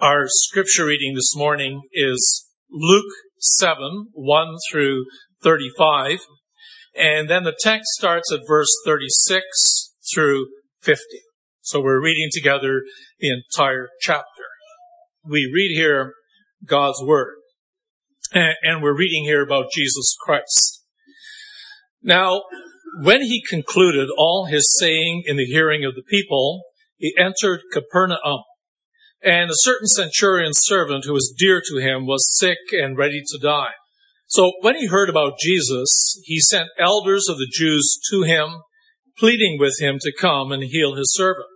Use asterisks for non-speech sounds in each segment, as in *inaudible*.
Our scripture reading this morning is Luke 7, 1 through 35. And then the text starts at verse 36 through 50. So we're reading together the entire chapter. We read here God's word. And we're reading here about Jesus Christ. Now, when he concluded all his saying in the hearing of the people, he entered Capernaum. And a certain centurion's servant who was dear to him was sick and ready to die. So when he heard about Jesus, he sent elders of the Jews to him, pleading with him to come and heal his servant.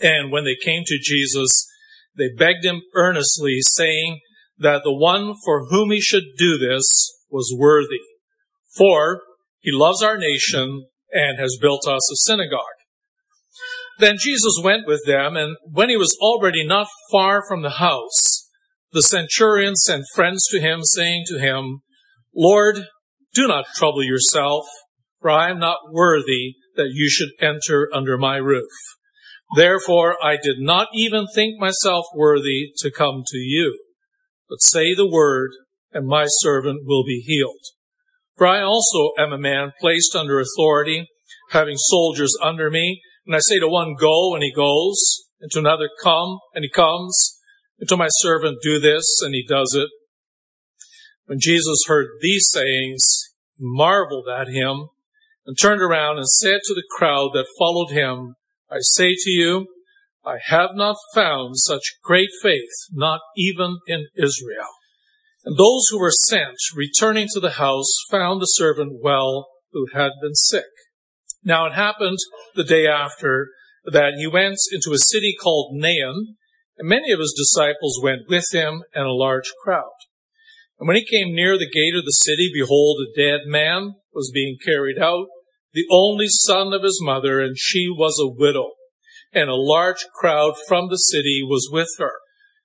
And when they came to Jesus, they begged him earnestly, saying that the one for whom he should do this was worthy. For he loves our nation and has built us a synagogue. Then Jesus went with them, and when he was already not far from the house, the centurion sent friends to him, saying to him, Lord, do not trouble yourself, for I am not worthy that you should enter under my roof. Therefore I did not even think myself worthy to come to you. But say the word, and my servant will be healed. For I also am a man placed under authority, having soldiers under me, and I say to one, go, and he goes, and to another, come, and he comes, and to my servant, do this, and he does it. When Jesus heard these sayings, he marveled at him, and turned around and said to the crowd that followed him, I say to you, I have not found such great faith, not even in Israel. And those who were sent, returning to the house, found the servant well who had been sick. Now it happened the day after that he went into a city called Nain, and many of his disciples went with him and a large crowd. And when he came near the gate of the city, behold, a dead man was being carried out, the only son of his mother, and she was a widow. And a large crowd from the city was with her.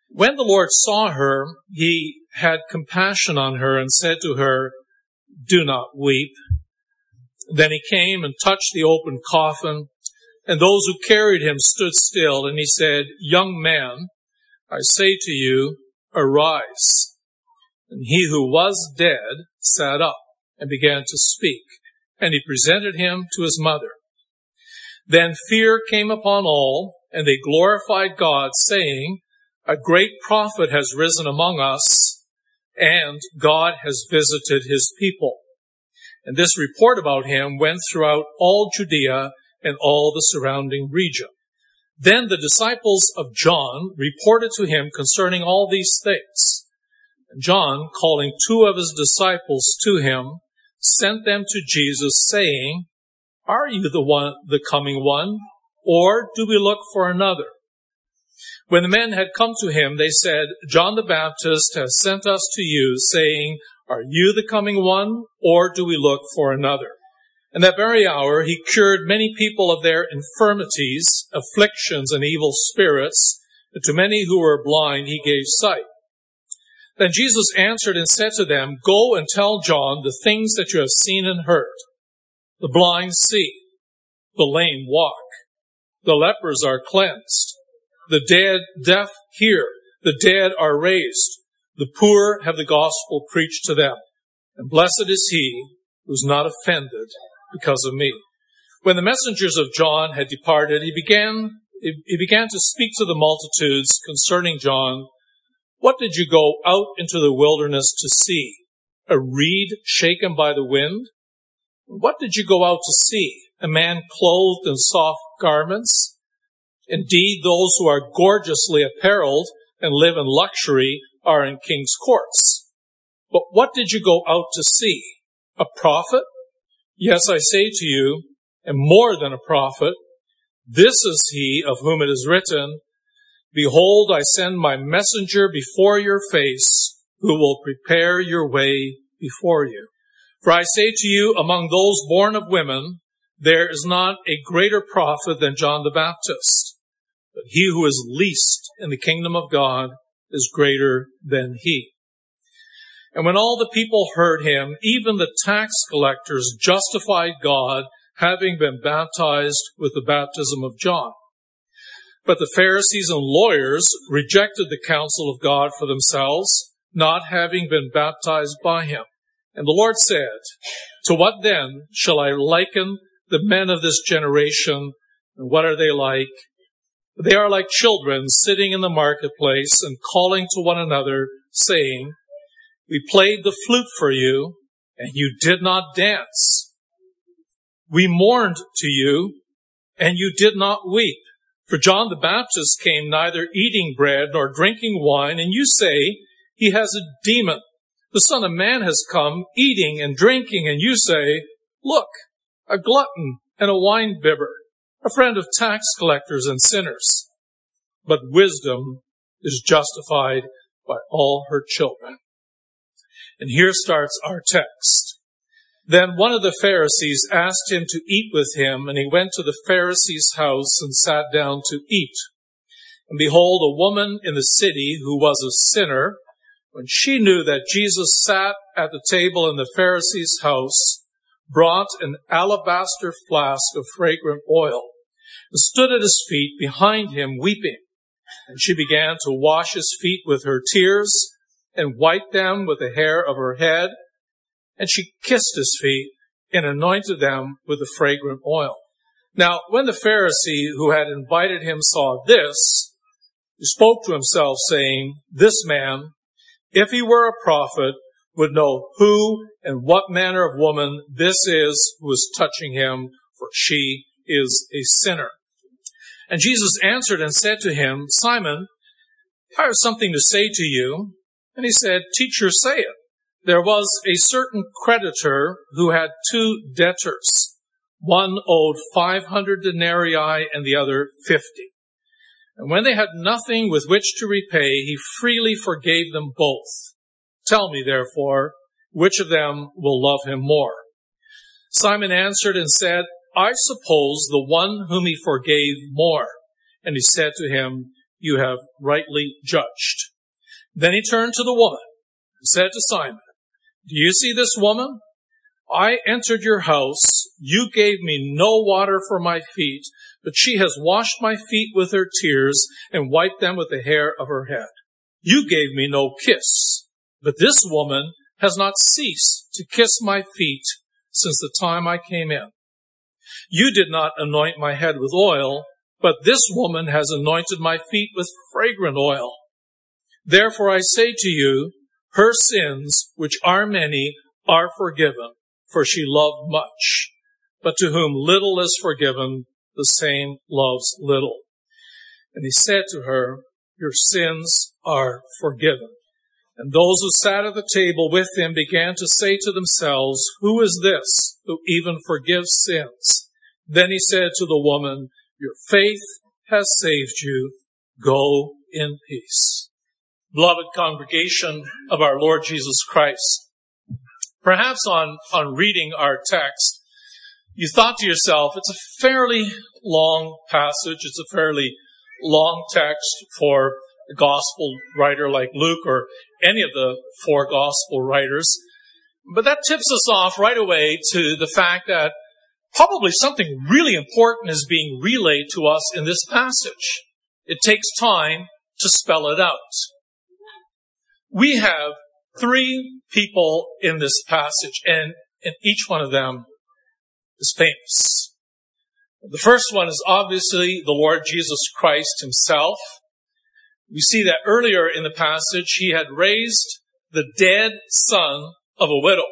When the Lord saw her, he had compassion on her and said to her, Do not weep. Then he came and touched the open coffin, and those who carried him stood still, and he said, Young man, I say to you, arise. And he who was dead sat up and began to speak, and he presented him to his mother. Then fear came upon all, and they glorified God, saying, A great prophet has risen among us, and God has visited his people. And this report about him went throughout all Judea and all the surrounding region. Then the disciples of John reported to him concerning all these things. And John, calling two of his disciples to him, sent them to Jesus saying, Are you the one, the coming one, or do we look for another? When the men had come to him, they said, John the Baptist has sent us to you, saying, are you the coming one, or do we look for another? In that very hour, he cured many people of their infirmities, afflictions, and evil spirits, and to many who were blind he gave sight. Then Jesus answered and said to them, Go and tell John the things that you have seen and heard. The blind see, the lame walk, the lepers are cleansed, the dead deaf hear, the dead are raised, the poor have the gospel preached to them, and blessed is he who is not offended because of me. When the messengers of John had departed, he began, he began to speak to the multitudes concerning John. What did you go out into the wilderness to see? A reed shaken by the wind? What did you go out to see? A man clothed in soft garments? Indeed, those who are gorgeously apparelled and live in luxury are in king's courts. But what did you go out to see? A prophet? Yes, I say to you, and more than a prophet, this is he of whom it is written, Behold, I send my messenger before your face, who will prepare your way before you. For I say to you, among those born of women, there is not a greater prophet than John the Baptist. But he who is least in the kingdom of God is greater than he. And when all the people heard him, even the tax collectors justified God, having been baptized with the baptism of John. But the Pharisees and lawyers rejected the counsel of God for themselves, not having been baptized by him. And the Lord said, To what then shall I liken the men of this generation? And what are they like? They are like children sitting in the marketplace and calling to one another, saying, We played the flute for you, and you did not dance. We mourned to you, and you did not weep. For John the Baptist came neither eating bread nor drinking wine, and you say, He has a demon. The Son of Man has come eating and drinking, and you say, Look, a glutton and a winebibber, a friend of tax collectors and sinners. But wisdom is justified by all her children. And here starts our text. Then one of the Pharisees asked him to eat with him, and he went to the Pharisee's house and sat down to eat. And behold, a woman in the city who was a sinner, when she knew that Jesus sat at the table in the Pharisee's house, brought an alabaster flask of fragrant oil and stood at his feet behind him weeping. And she began to wash his feet with her tears and wiped them with the hair of her head. And she kissed his feet and anointed them with the fragrant oil. Now, when the Pharisee who had invited him saw this, he spoke to himself saying, this man if he were a prophet, would know who and what manner of woman this is who is touching him, for she is a sinner. And Jesus answered and said to him, Simon, I have something to say to you. And he said, Teacher, say it. There was a certain creditor who had two debtors. One owed 500 denarii and the other 50. And when they had nothing with which to repay, he freely forgave them both. Tell me, therefore, which of them will love him more? Simon answered and said, I suppose the one whom he forgave more. And he said to him, You have rightly judged. Then he turned to the woman and said to Simon, Do you see this woman? I entered your house. You gave me no water for my feet, but she has washed my feet with her tears and wiped them with the hair of her head. You gave me no kiss, but this woman has not ceased to kiss my feet since the time I came in. You did not anoint my head with oil, but this woman has anointed my feet with fragrant oil. Therefore I say to you, her sins, which are many, are forgiven, for she loved much. But to whom little is forgiven, the same loves little. And he said to her, Your sins are forgiven. And those who sat at the table with him began to say to themselves, Who is this who even forgives sins? Then he said to the woman, Your faith has saved you. Go in peace. Beloved congregation of our Lord Jesus Christ, perhaps on, on reading our text, you thought to yourself, it's a fairly long passage. It's a fairly long text for a gospel writer like Luke or any of the four gospel writers. But that tips us off right away to the fact that probably something really important is being relayed to us in this passage. It takes time to spell it out. We have three people in this passage and, and each one of them is famous. The first one is obviously the Lord Jesus Christ himself. We see that earlier in the passage, he had raised the dead son of a widow.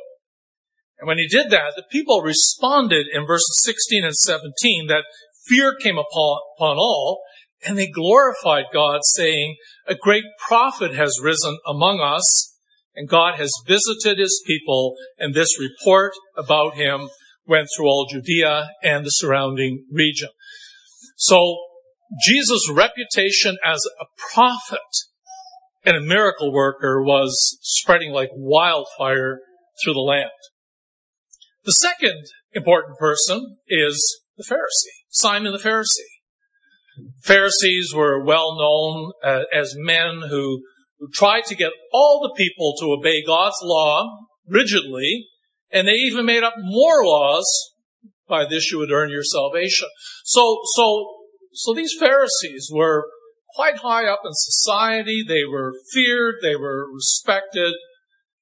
And when he did that, the people responded in verses 16 and 17 that fear came upon, upon all, and they glorified God, saying, A great prophet has risen among us, and God has visited his people, and this report about him went through all Judea and the surrounding region. So Jesus' reputation as a prophet and a miracle worker was spreading like wildfire through the land. The second important person is the Pharisee, Simon the Pharisee. Pharisees were well known uh, as men who, who tried to get all the people to obey God's law rigidly and they even made up more laws. By this you would earn your salvation. So, so So these Pharisees were quite high up in society. They were feared. They were respected.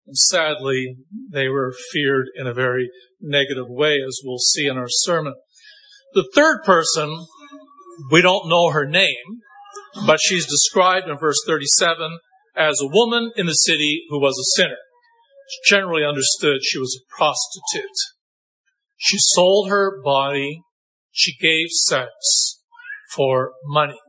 And sadly, they were feared in a very negative way, as we'll see in our sermon. The third person, we don't know her name, but she's described in verse 37 as a woman in the city who was a sinner. Generally understood she was a prostitute. She sold her body. She gave sex for money.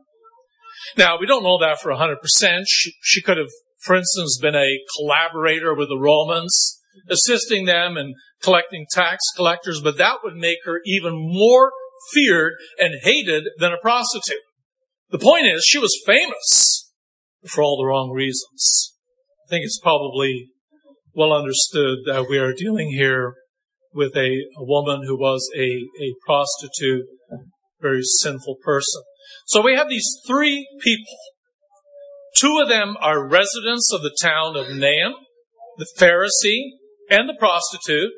Now, we don't know that for 100%. She, she could have, for instance, been a collaborator with the Romans, assisting them in collecting tax collectors, but that would make her even more feared and hated than a prostitute. The point is, she was famous for all the wrong reasons. I think it's probably well understood that we are dealing here with a, a woman who was a, a prostitute, very sinful person. So we have these three people. Two of them are residents of the town of Nain, the Pharisee and the prostitute.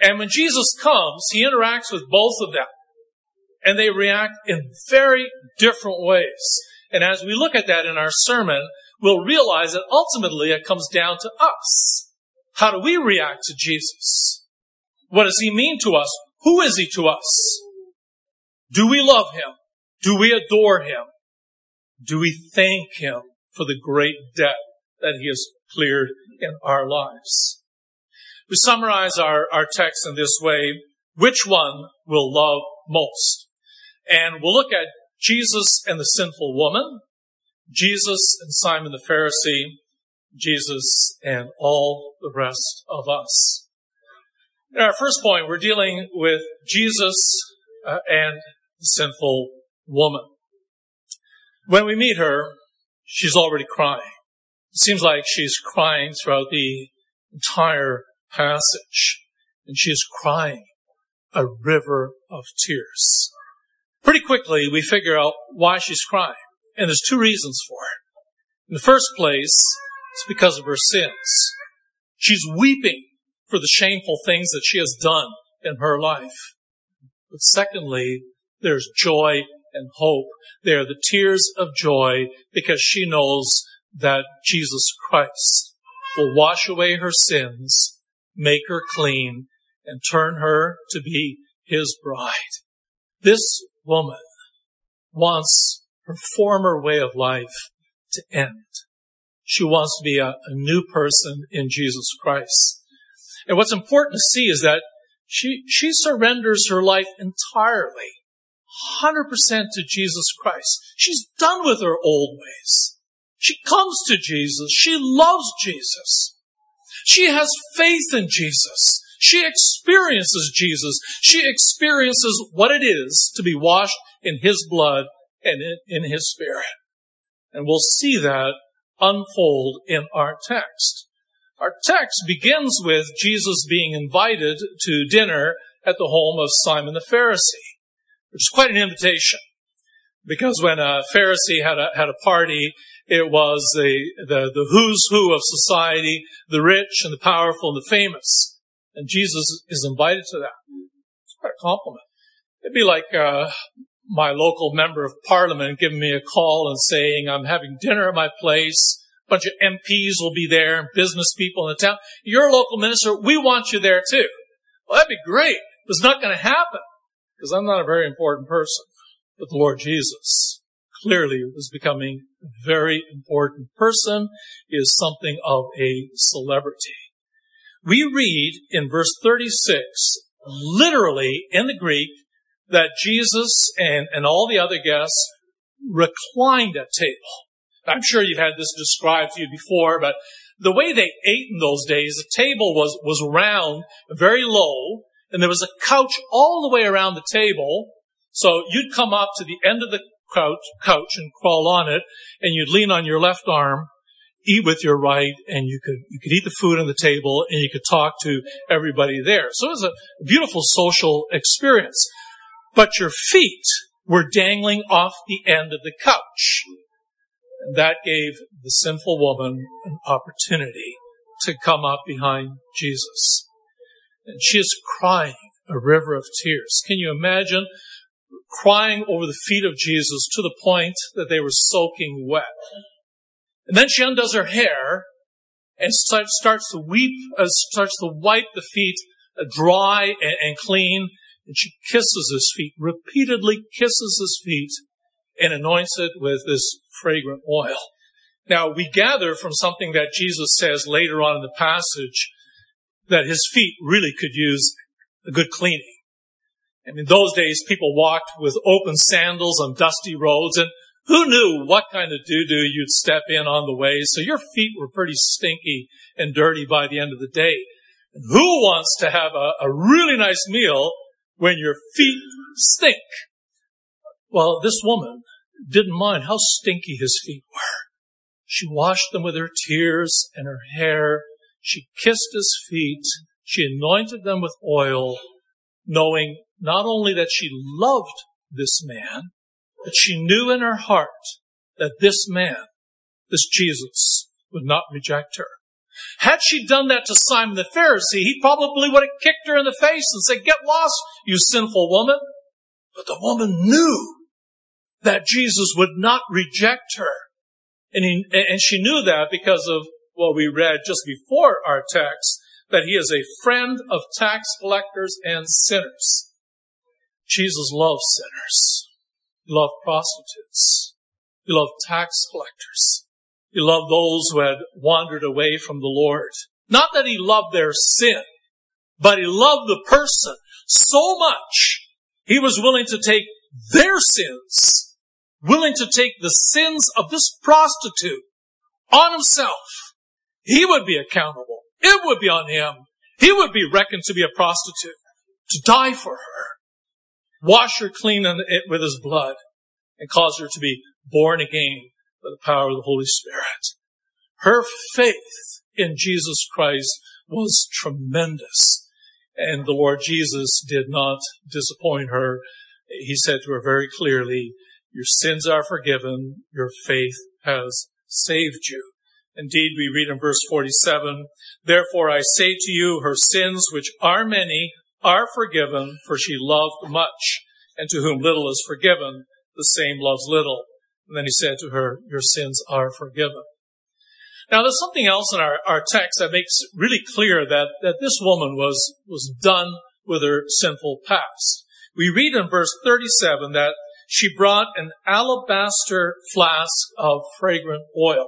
And when Jesus comes, he interacts with both of them. And they react in very different ways. And as we look at that in our sermon, we'll realize that ultimately it comes down to us. How do we react to Jesus? What does he mean to us? Who is he to us? Do we love him? Do we adore him? Do we thank him for the great debt that he has cleared in our lives? We summarize our, our text in this way. Which one will love most? And we'll look at Jesus and the sinful woman, Jesus and Simon the Pharisee, Jesus and all the rest of us. In our first point, we're dealing with Jesus uh, and the sinful woman. When we meet her, she's already crying. It seems like she's crying throughout the entire passage. And she is crying a river of tears. Pretty quickly, we figure out why she's crying. And there's two reasons for it. In the first place, it's because of her sins. She's weeping for the shameful things that she has done in her life. But secondly, there's joy and hope. They are the tears of joy because she knows that Jesus Christ will wash away her sins, make her clean, and turn her to be his bride. This woman wants her former way of life to end. She wants to be a, a new person in Jesus Christ. And what's important to see is that she, she surrenders her life entirely 100% to Jesus Christ. She's done with her old ways. She comes to Jesus. She loves Jesus. She has faith in Jesus. She experiences Jesus. She experiences what it is to be washed in His blood and in, His Spirit. And we'll see that unfold in our text. Our text begins with Jesus being invited to dinner at the home of Simon the Pharisee which is quite an invitation. Because when a Pharisee had a, had a party, it was the, the, the who's who of society, the rich and the powerful and the famous. And Jesus is invited to that. It's quite a compliment. It'd be like, uh, my local member of parliament giving me a call and saying, I'm having dinner at my place. A bunch of MPs will be there, and business people in the town. Your local minister, we want you there too. Well, that'd be great. It's not going to happen because I'm not a very important person. But the Lord Jesus clearly was becoming a very important person. He is something of a celebrity. We read in verse 36, literally in the Greek, that Jesus and, and all the other guests reclined at table. I'm sure you've had this described to you before, but the way they ate in those days, the table was, was round, very low, and there was a couch all the way around the table. So you'd come up to the end of the couch, couch and crawl on it, and you'd lean on your left arm, eat with your right, and you could you could eat the food on the table, and you could talk to everybody there. So it was a beautiful social experience. But your feet were dangling off the end of the couch. And that gave the sinful woman an opportunity to come up behind Jesus. And she is crying a river of tears. Can you imagine crying over the feet of Jesus to the point that they were soaking wet. And then she undoes her hair and starts to weep, uh, starts to wipe the feet uh, dry and, and clean. And she kisses his feet, repeatedly kisses his feet and anoints it with this fragrant oil. Now we gather from something that Jesus says later on in the passage that his feet really could use a good cleaning. And in those days, people walked with open sandals on dusty roads, and who knew what kind of doo-doo you'd step in on the way? So your feet were pretty stinky and dirty by the end of the day. And who wants to have a, a really nice meal when your feet stink? Well, this woman didn't mind how stinky his feet were. She washed them with her tears and her hair. She kissed his feet. She anointed them with oil, knowing not only that she loved this man, but she knew in her heart that this man, this Jesus, would not reject her. Had she done that to Simon the Pharisee, he probably would have kicked her in the face and said, get lost, you sinful woman. But the woman knew that Jesus would not reject her. And, he, and she knew that because of what we read just before our text, that he is a friend of tax collectors and sinners. Jesus loved sinners. He loved prostitutes. He loved tax collectors. He loved those who had wandered away from the Lord. Not that he loved their sin, but he loved the person so much, he was willing to take their sins, willing to take the sins of this prostitute on himself. He would be accountable. It would be on him. He would be reckoned to be a prostitute, to die for her wash her clean with his blood, and cause her to be born again by the power of the Holy Spirit. Her faith in Jesus Christ was tremendous. And the Lord Jesus did not disappoint her. He said to her very clearly, your sins are forgiven. Your faith has saved you. Indeed, we read in verse 47, Therefore I say to you, her sins, which are many, are forgiven, for she loved much, and to whom little is forgiven, the same loves little. And then he said to her, your sins are forgiven. Now there's something else in our, our text that makes really clear that, that this woman was, was done with her sinful past. We read in verse 37 that she brought an alabaster flask of fragrant oil.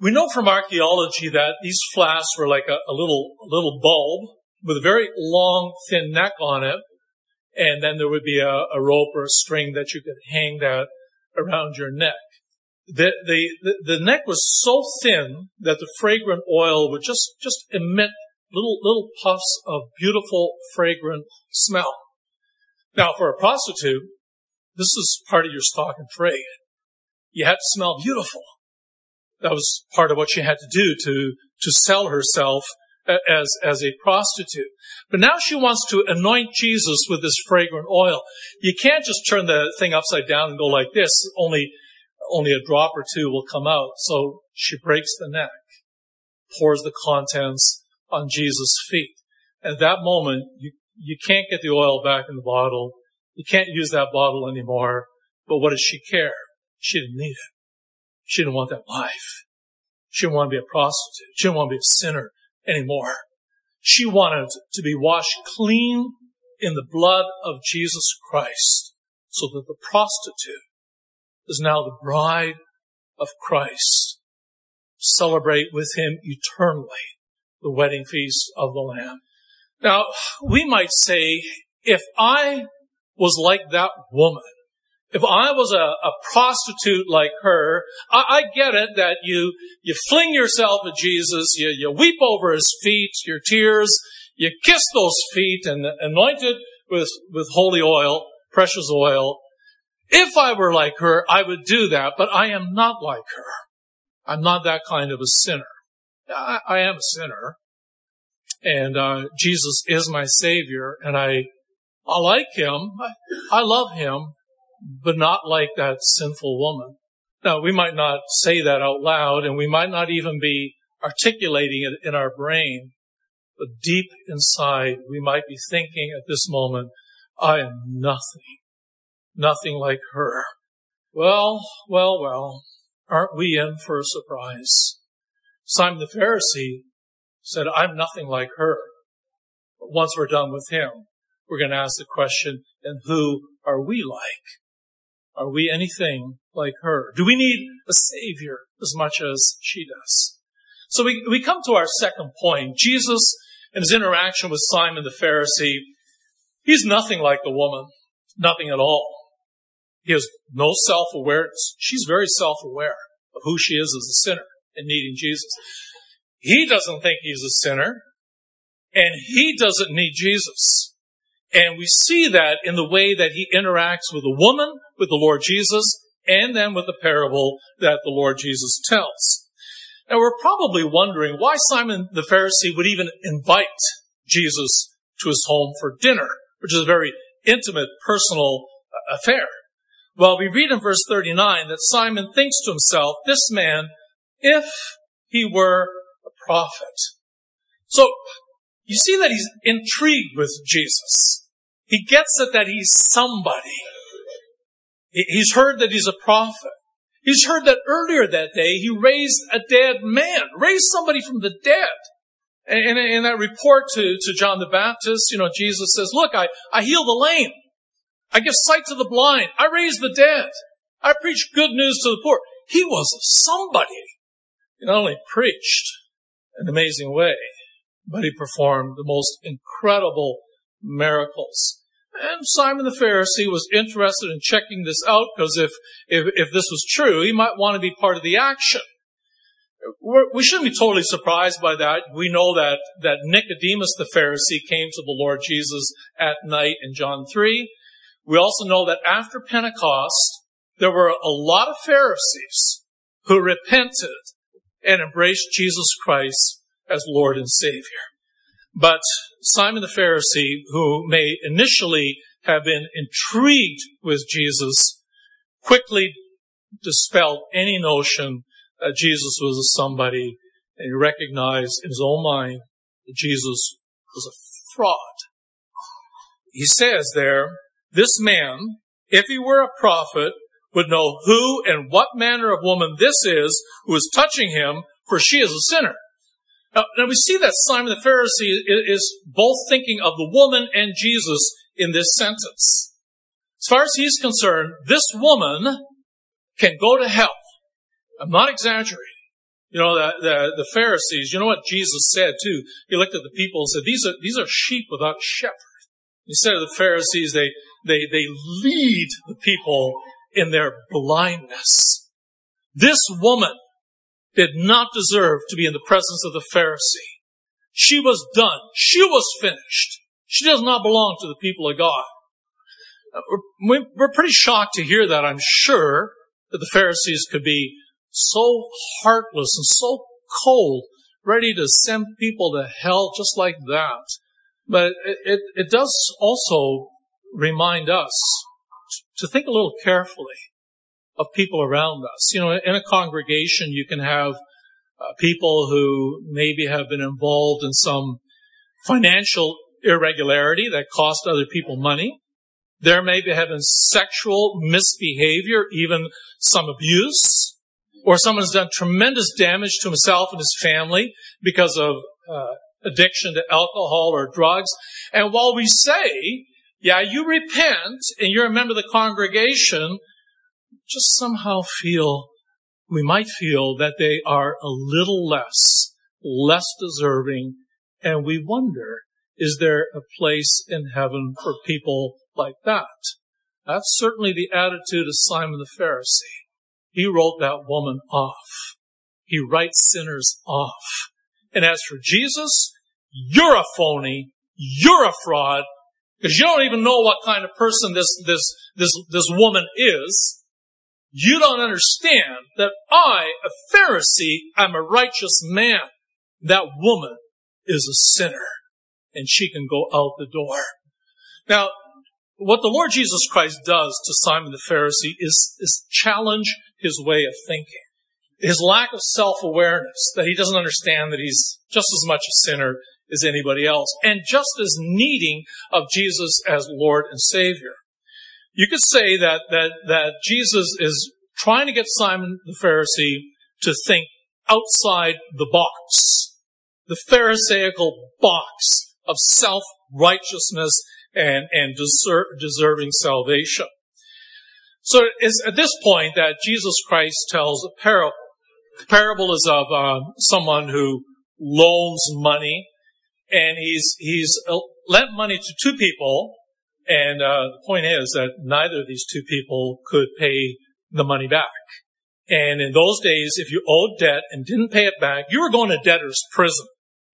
We know from archaeology that these flasks were like a, a little, a little bulb with a very long, thin neck on it. And then there would be a, a rope or a string that you could hang that around your neck. The, the, the, neck was so thin that the fragrant oil would just, just emit little, little puffs of beautiful, fragrant smell. Now, for a prostitute, this is part of your stock and trade. You had to smell beautiful. That was part of what she had to do to, to sell herself as, as a prostitute. But now she wants to anoint Jesus with this fragrant oil. You can't just turn the thing upside down and go like this. Only, only a drop or two will come out. So she breaks the neck, pours the contents on Jesus' feet. At that moment, you, you can't get the oil back in the bottle. You can't use that bottle anymore. But what does she care? She didn't need it. She didn't want that life. She didn't want to be a prostitute. She didn't want to be a sinner anymore. She wanted to be washed clean in the blood of Jesus Christ so that the prostitute is now the bride of Christ. Celebrate with him eternally the wedding feast of the Lamb. Now, we might say, if I was like that woman, if I was a, a prostitute like her, I, I, get it that you, you fling yourself at Jesus, you, you weep over his feet, your tears, you kiss those feet and anoint it with, with holy oil, precious oil. If I were like her, I would do that, but I am not like her. I'm not that kind of a sinner. I, I am a sinner. And, uh, Jesus is my savior and I, I like him. I, I love him but not like that sinful woman. Now, we might not say that out loud and we might not even be articulating it in our brain, but deep inside we might be thinking at this moment, I am nothing nothing like her. Well, well, well, aren't we in for a surprise? Simon the Pharisee said, I'm nothing like her. But once we're done with him, we're going to ask the question, and who are we like? Are we anything like her? Do we need a savior as much as she does? So we, we come to our second point. Jesus and his interaction with Simon the Pharisee, he's nothing like the woman. Nothing at all. He has no self-awareness. She's very self-aware of who she is as a sinner and needing Jesus. He doesn't think he's a sinner and he doesn't need Jesus. And we see that in the way that he interacts with a woman, with the Lord Jesus, and then with the parable that the Lord Jesus tells. Now we're probably wondering why Simon the Pharisee would even invite Jesus to his home for dinner, which is a very intimate, personal uh, affair. Well, we read in verse 39 that Simon thinks to himself, this man, if he were a prophet. So, you see that he's intrigued with Jesus. He gets it that he's somebody. He's heard that he's a prophet. He's heard that earlier that day he raised a dead man, raised somebody from the dead. And in that report to, to John the Baptist, you know, Jesus says, look, I, I heal the lame. I give sight to the blind. I raise the dead. I preach good news to the poor. He was somebody. He not only preached an amazing way, but he performed the most incredible miracles. And Simon the Pharisee was interested in checking this out because if, if, if this was true, he might want to be part of the action. We're, we should not be totally surprised by that. We know that, that Nicodemus the Pharisee came to the Lord Jesus at night in John 3. We also know that after Pentecost, there were a lot of Pharisees who repented and embraced Jesus Christ as Lord and Savior. But Simon the Pharisee, who may initially have been intrigued with Jesus, quickly dispelled any notion that Jesus was somebody and he recognized in his own mind that Jesus was a fraud. He says there, this man, if he were a prophet, would know who and what manner of woman this is who is touching him, for she is a sinner. Now, now we see that Simon the Pharisee is both thinking of the woman and Jesus in this sentence. As far as he's concerned, this woman can go to hell. I'm not exaggerating. You know, the, the, the, Pharisees, you know what Jesus said too? He looked at the people and said, these are, these are sheep without shepherd. He said to the Pharisees, they, they, they lead the people in their blindness. This woman did not deserve to be in the presence of the Pharisee. She was done. She was finished. She does not belong to the people of God. Uh, we're pretty shocked to hear that, I'm sure, that the Pharisees could be so heartless and so cold, ready to send people to hell just like that. But it, it, it does also remind us to think a little carefully of people around us. You know, in a congregation, you can have uh, people who maybe have been involved in some financial irregularity that cost other people money. There may be having sexual misbehavior, even some abuse, or someone has done tremendous damage to himself and his family because of uh, addiction to alcohol or drugs. And while we say, yeah, you repent and you're a member of the congregation, just somehow feel, we might feel that they are a little less, less deserving, and we wonder, is there a place in heaven for people like that? That's certainly the attitude of Simon the Pharisee. He wrote that woman off. He writes sinners off. And as for Jesus, you're a phony. You're a fraud because you don't even know what kind of person this, this, this, this woman is. You don't understand that I, a Pharisee, am a righteous man. That woman is a sinner and she can go out the door. Now, what the Lord Jesus Christ does to Simon the Pharisee is, is challenge his way of thinking. His lack of self-awareness, that he doesn't understand that he's just as much a sinner as anybody else, and just as needing of Jesus as Lord and Savior. You could say that, that, that Jesus is trying to get Simon the Pharisee to think outside the box. The Pharisaical box of self-righteousness and, and deser- deserving salvation. So it's at this point that Jesus Christ tells a parable. The parable is of uh, someone who loans money, and he's he's uh, lent money to two people, and uh, the point is that neither of these two people could pay the money back. And in those days, if you owed debt and didn't pay it back, you were going to debtor's prison,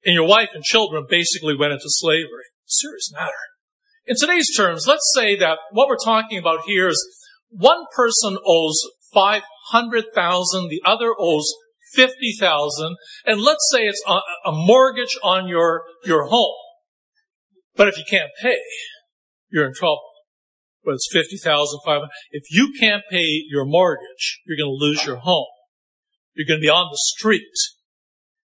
and your wife and children basically went into slavery. Serious matter. In today's terms, let's say that what we're talking about here is one person owes 500,000, the other owes 50,000, and let's say it's a, a mortgage on your, your home. But if you can't pay, you're in trouble. But it's 50,500. If you can't pay your mortgage, you're going to lose your home. You're going to be on the street.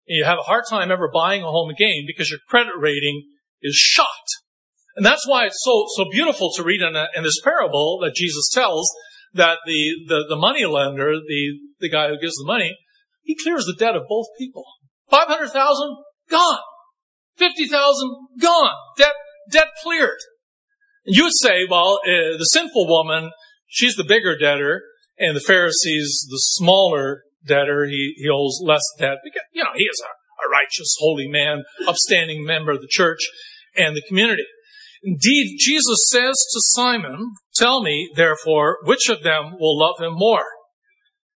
And you have a hard time ever buying a home again because your credit rating is shot. And that's why it's so, so beautiful to read in, a, in this parable that Jesus tells that the, the, the money lender, the, the guy who gives the money, he clears the debt of both people. 500,000, gone. 50,000, gone. Debt, debt cleared. You would say, well, uh, the sinful woman, she's the bigger debtor, and the Pharisee's the smaller debtor. He, he owes less debt because, you know, he is a, a righteous, holy man, upstanding member of the church and the community. Indeed, Jesus says to Simon, Tell me, therefore, which of them will love him more?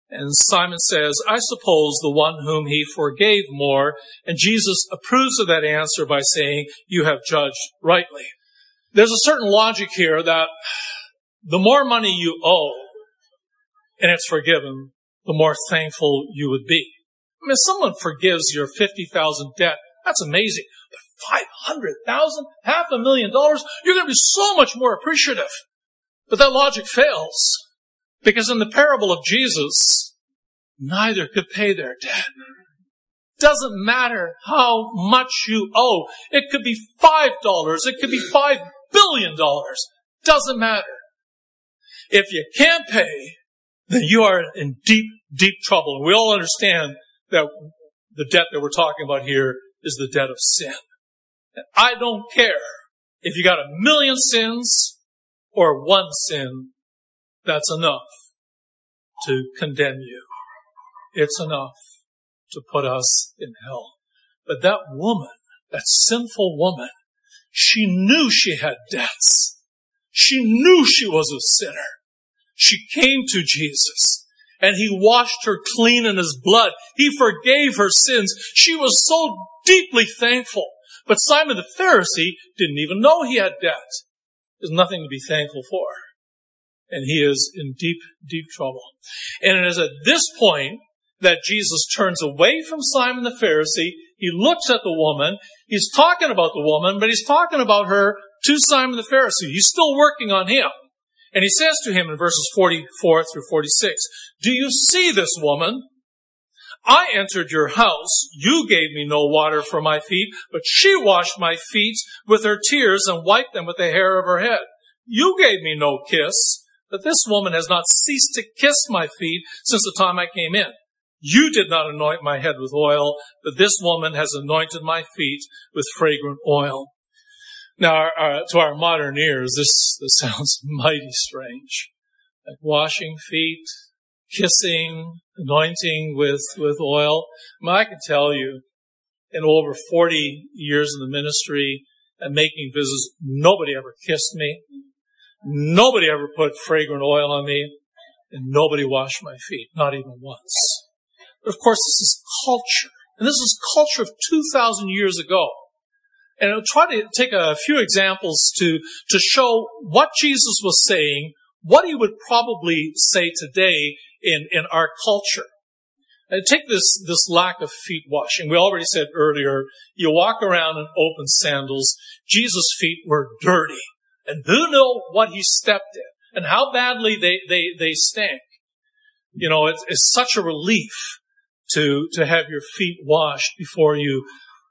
And Simon says, I suppose the one whom he forgave more. And Jesus approves of that answer by saying, You have judged rightly. There's a certain logic here that the more money you owe and it's forgiven, the more thankful you would be. I mean, if someone forgives your 50,000 debt, that's amazing. But 500,000, half a million dollars, you're going to be so much more appreciative. But that logic fails. Because in the parable of Jesus, neither could pay their debt. Doesn't matter how much you owe. It could be five dollars. It could be five billion dollars. Doesn't matter. If you can't pay, then you are in deep, deep trouble. And we all understand that the debt that we're talking about here is the debt of sin. And I don't care if you got a million sins or one sin. That's enough to condemn you. It's enough to put us in hell. But that woman, that sinful woman, she knew she had debts. She knew she was a sinner. She came to Jesus and he washed her clean in his blood. He forgave her sins. She was so deeply thankful. But Simon the Pharisee didn't even know he had debt. There's nothing to be thankful for. And he is in deep, deep trouble. And it is at this point that Jesus turns away from Simon the Pharisee. He looks at the woman. He's talking about the woman, but he's talking about her to Simon the Pharisee. He's still working on him. And he says to him in verses 44 through 46, Do you see this woman? I entered your house. You gave me no water for my feet, but she washed my feet with her tears and wiped them with the hair of her head. You gave me no kiss, but this woman has not ceased to kiss my feet since the time I came in. You did not anoint my head with oil, but this woman has anointed my feet with fragrant oil. Now, our, our, to our modern ears, this, this *laughs* sounds mighty strange. Like washing feet, kissing, anointing with, with oil. I, mean, I can tell you, in over 40 years in the ministry and making visits, nobody ever kissed me. Nobody ever put fragrant oil on me. And nobody washed my feet, not even once. But of course, this is culture. And this is culture of 2,000 years ago. And I'll try to take a few examples to, to show what Jesus was saying, what he would probably say today in, in our culture. And take this, this lack of feet washing. We already said earlier, you walk around in open sandals. Jesus' feet were dirty. And who knew what he stepped in and how badly they, they, they stank. You know, it's, it's such a relief to, to have your feet washed before you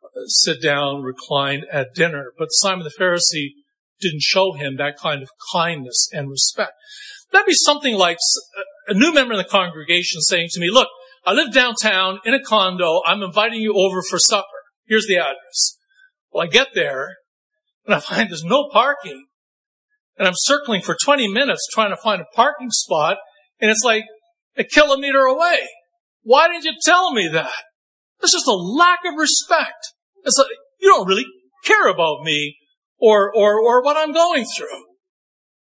uh, sit down, recline at dinner. But Simon the Pharisee didn't show him that kind of kindness and respect. That'd be something like a new member in the congregation saying to me, look, I live downtown in a condo. I'm inviting you over for supper. Here's the address. Well, I get there and I find there's no parking. And I'm circling for 20 minutes trying to find a parking spot. And it's like a kilometer away. Why didn't you tell me that? It's just a lack of respect. It's like, you don't really care about me or, or, or what I'm going through.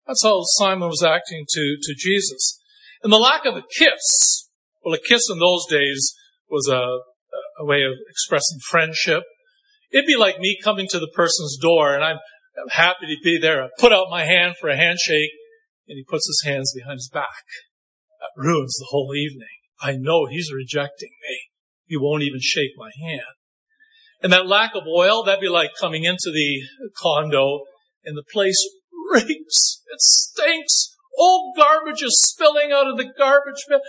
That's how Simon was acting to, to Jesus. And the lack of a kiss. Well, a kiss in those days was a, a way of expressing friendship. It'd be like me coming to the person's door and I'm, I'm happy to be there. I put out my hand for a handshake and he puts his hands behind his back. That ruins the whole evening. I know he's rejecting me. He won't even shake my hand. And that lack of oil, that'd be like coming into the condo and the place *laughs* reeks. It stinks. Old garbage is spilling out of the garbage bin.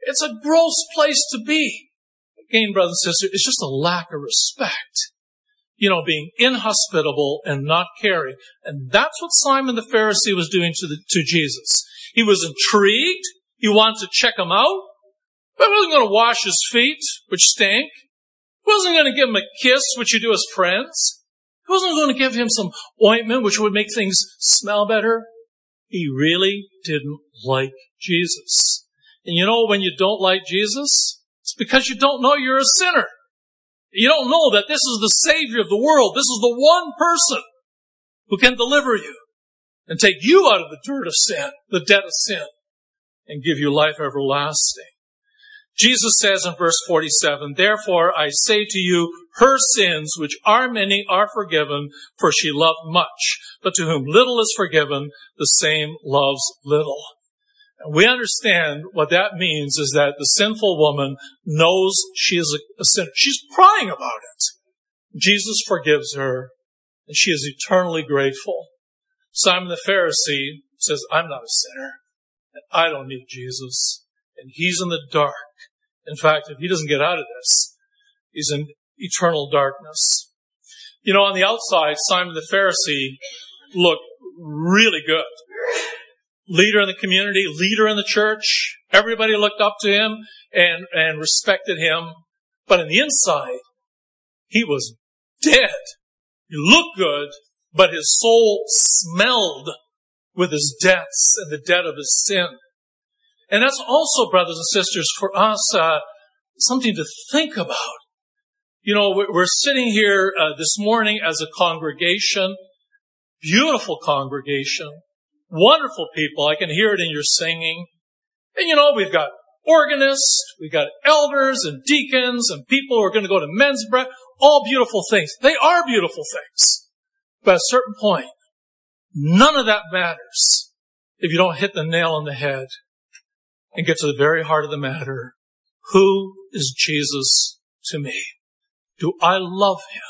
It's a gross place to be. Again, brothers and sisters, it's just a lack of respect. You know, being inhospitable and not caring. And that's what Simon the Pharisee was doing to, the, to Jesus. He was intrigued. He wanted to check him out. Wasn't going to wash his feet, which stank. He wasn't going to give him a kiss, which you do as friends. He wasn't going to give him some ointment, which would make things smell better. He really didn't like Jesus. And you know when you don't like Jesus? It's because you don't know you're a sinner. You don't know that this is the Savior of the world. This is the one person who can deliver you and take you out of the dirt of sin, the debt of sin, and give you life everlasting. Jesus says in verse 47, Therefore I say to you, her sins, which are many, are forgiven, for she loved much. But to whom little is forgiven, the same loves little. And we understand what that means is that the sinful woman knows she is a, sinner. She's crying about it. Jesus forgives her, and she is eternally grateful. Simon the Pharisee says, I'm not a sinner, and I don't need Jesus, and he's in the dark. In fact, if he doesn't get out of this, he's in eternal darkness. You know, on the outside, Simon the Pharisee looked really good. Leader in the community, leader in the church. Everybody looked up to him and, and respected him. But on the inside, he was dead. He looked good, but his soul smelled with his debts and the debt of his sin. And that's also, brothers and sisters, for us, uh, something to think about. You know, we're sitting here uh, this morning as a congregation, beautiful congregation, wonderful people. I can hear it in your singing. And you know, we've got organists, we've got elders and deacons and people who are going to go to men's bread, all beautiful things. They are beautiful things. But at a certain point, none of that matters if you don't hit the nail on the head and get to the very heart of the matter. Who is Jesus to me? Do I love him?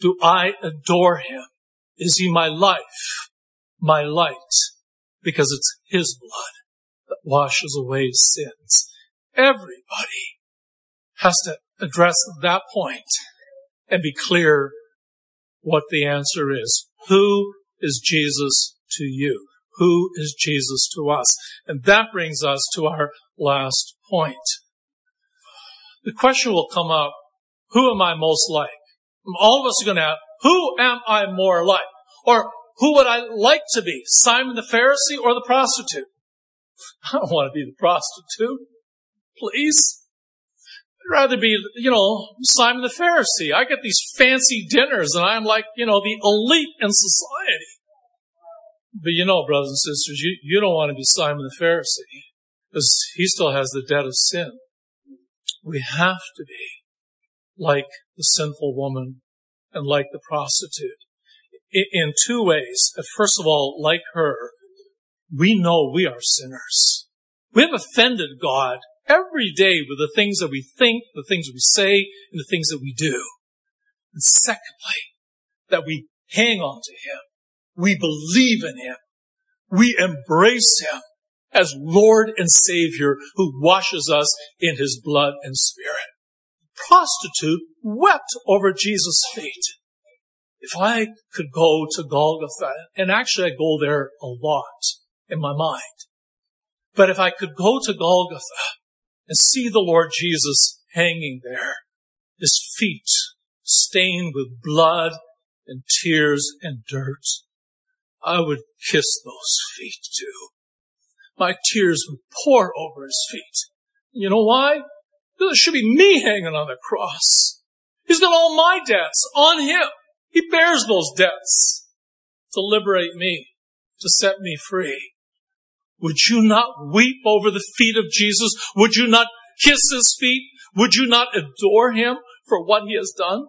Do I adore him? Is he my life, my light? Because it's his blood that washes away sins. Everybody has to address that point and be clear what the answer is. Who is Jesus to you? Who is Jesus to us? And that brings us to our last point. The question will come up, who am I most like? All of us are going to have, who am I more like? Or who would I like to be? Simon the Pharisee or the prostitute? *laughs* I don't want to be the prostitute. Please. I'd rather be, you know, Simon the Pharisee. I get these fancy dinners and I'm like, you know, the elite in society. But you know, brothers and sisters, you, you don't want to be Simon the Pharisee because he still has the debt of sin. We have to be like the sinful woman and like the prostitute in, two ways. First of all, like her, we know we are sinners. We have offended God every day with the things that we think, the things we say, and the things that we do. And secondly, that we hang on to Him we believe in Him. We embrace Him as Lord and Savior who washes us in His blood and Spirit. The prostitute wept over Jesus' feet. if I could go to Golgotha, and actually I go there a lot in my mind, but if I could go to Golgotha and see the Lord Jesus hanging there, his feet stained with blood and tears and dirt, I would kiss those feet too. My tears would pour over his feet. You know why? It should be me hanging on the cross. He's got all my debts on him. He bears those debts to liberate me, to set me free. Would you not weep over the feet of Jesus? Would you not kiss his feet? Would you not adore him for what he has done?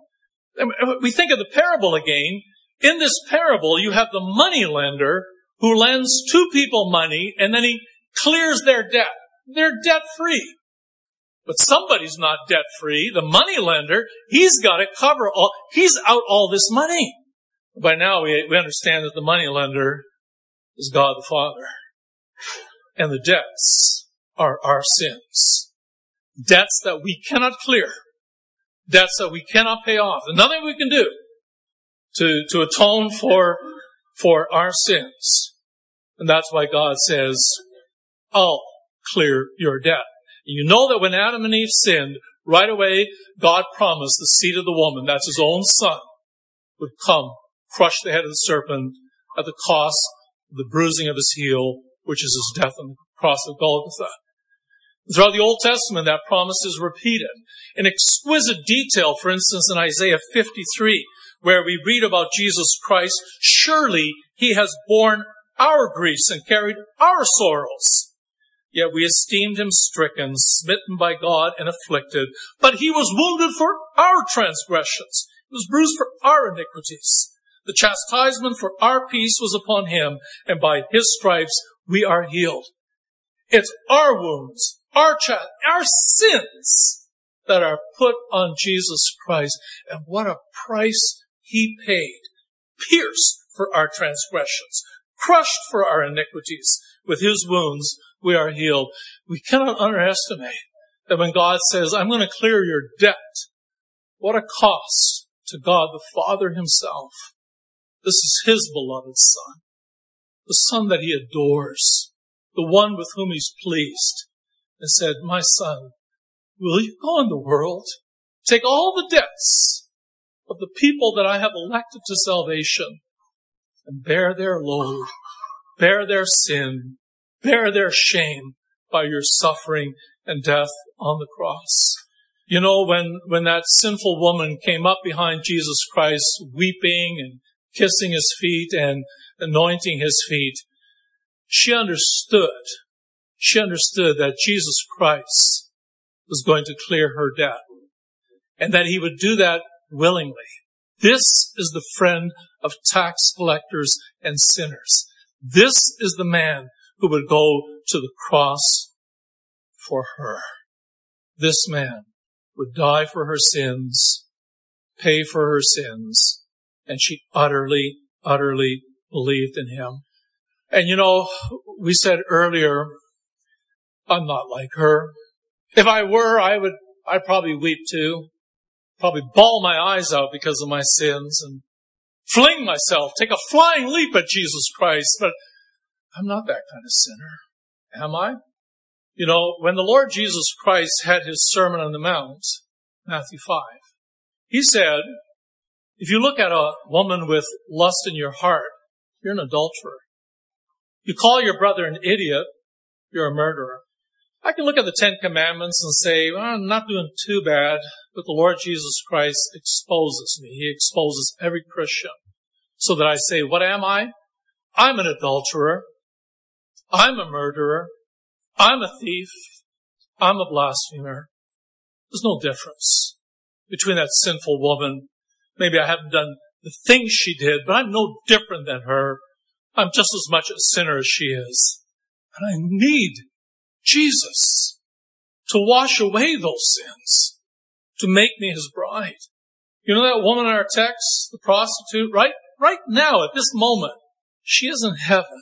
We think of the parable again. In this parable, you have the money lender who lends two people money and then he clears their debt. They're debt free. But somebody's not debt free. The money lender, he's got to cover all, he's out all this money. By now we, we understand that the money lender is God the Father. And the debts are our sins. Debts that we cannot clear. Debts that we cannot pay off. Nothing we can do to, to atone for, for our sins. And that's why God says, I'll clear your debt. You know that when Adam and Eve sinned, right away, God promised the seed of the woman, that's his own son, would come, crush the head of the serpent at the cost of the bruising of his heel, which is his death on the cross of Golgotha. Throughout the Old Testament, that promise is repeated in exquisite detail, for instance, in Isaiah 53, where we read about Jesus Christ. Surely he has borne our griefs and carried our sorrows. Yet we esteemed him stricken, smitten by God, and afflicted. But he was wounded for our transgressions. He was bruised for our iniquities. The chastisement for our peace was upon him, and by his stripes we are healed. It's our wounds, our our sins that are put on Jesus Christ. And what a price he paid. Pierced for our transgressions, crushed for our iniquities. With his wounds, we are healed. We cannot underestimate that when God says, I'm going to clear your debt, what a cost to God the Father himself. This is his beloved son, the son that he adores, the one with whom he's pleased and said, my son, will you go in the world, take all the debts of the people that I have elected to salvation and bear their load, bear their sin, bear their shame by your suffering and death on the cross. You know, when, when that sinful woman came up behind Jesus Christ, weeping and kissing his feet and anointing his feet, she understood, she understood that Jesus Christ was going to clear her debt and that he would do that willingly. This is the friend of tax collectors and sinners. This is the man who would go to the cross for her. This man would die for her sins, pay for her sins, and she utterly, utterly believed in him. And you know, we said earlier, I'm not like her. If I were, I would, I'd probably weep too. Probably bawl my eyes out because of my sins and fling myself, take a flying leap at Jesus Christ. But I'm not that kind of sinner. Am I? You know, when the Lord Jesus Christ had his Sermon on the Mount, Matthew 5, he said, if you look at a woman with lust in your heart, you're an adulterer. You call your brother an idiot, you're a murderer. I can look at the Ten Commandments and say, well, I'm not doing too bad, but the Lord Jesus Christ exposes me. He exposes every Christian. So that I say, what am I? I'm an adulterer. I'm a murderer. I'm a thief. I'm a blasphemer. There's no difference between that sinful woman. Maybe I haven't done the things she did, but I'm no different than her. I'm just as much a sinner as she is. And I need Jesus to wash away those sins, to make me his bride. You know that woman in our text, the prostitute, right, right now at this moment, she is in heaven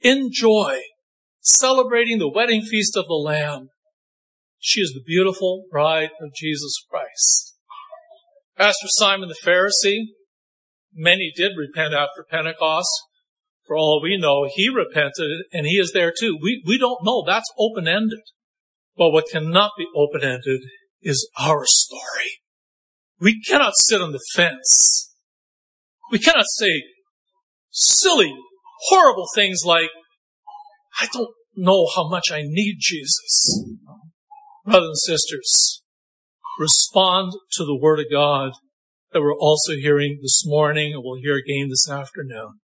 in joy, celebrating the wedding feast of the Lamb. She is the beautiful bride of Jesus Christ. Pastor Simon the Pharisee, Many did repent after Pentecost. For all we know, he repented and he is there too. We, we don't know. That's open-ended. But what cannot be open-ended is our story. We cannot sit on the fence. We cannot say silly, horrible things like, I don't know how much I need Jesus. Brothers and sisters, respond to the Word of God that we're also hearing this morning and we'll hear again this afternoon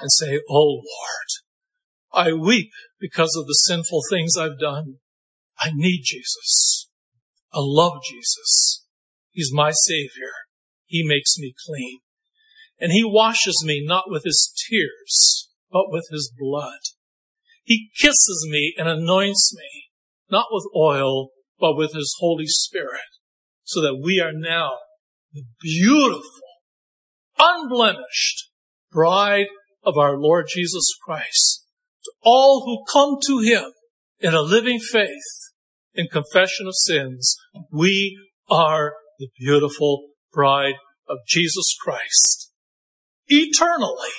and say, Oh Lord, I weep because of the sinful things I've done. I need Jesus. I love Jesus. He's my Savior. He makes me clean. And He washes me not with His tears, but with His blood. He kisses me and anoints me, not with oil, but with His Holy Spirit, so that we are now the beautiful, unblemished bride of our Lord Jesus Christ. To all who come to Him in a living faith, in confession of sins, we are the beautiful bride of Jesus Christ. Eternally.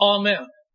Amen.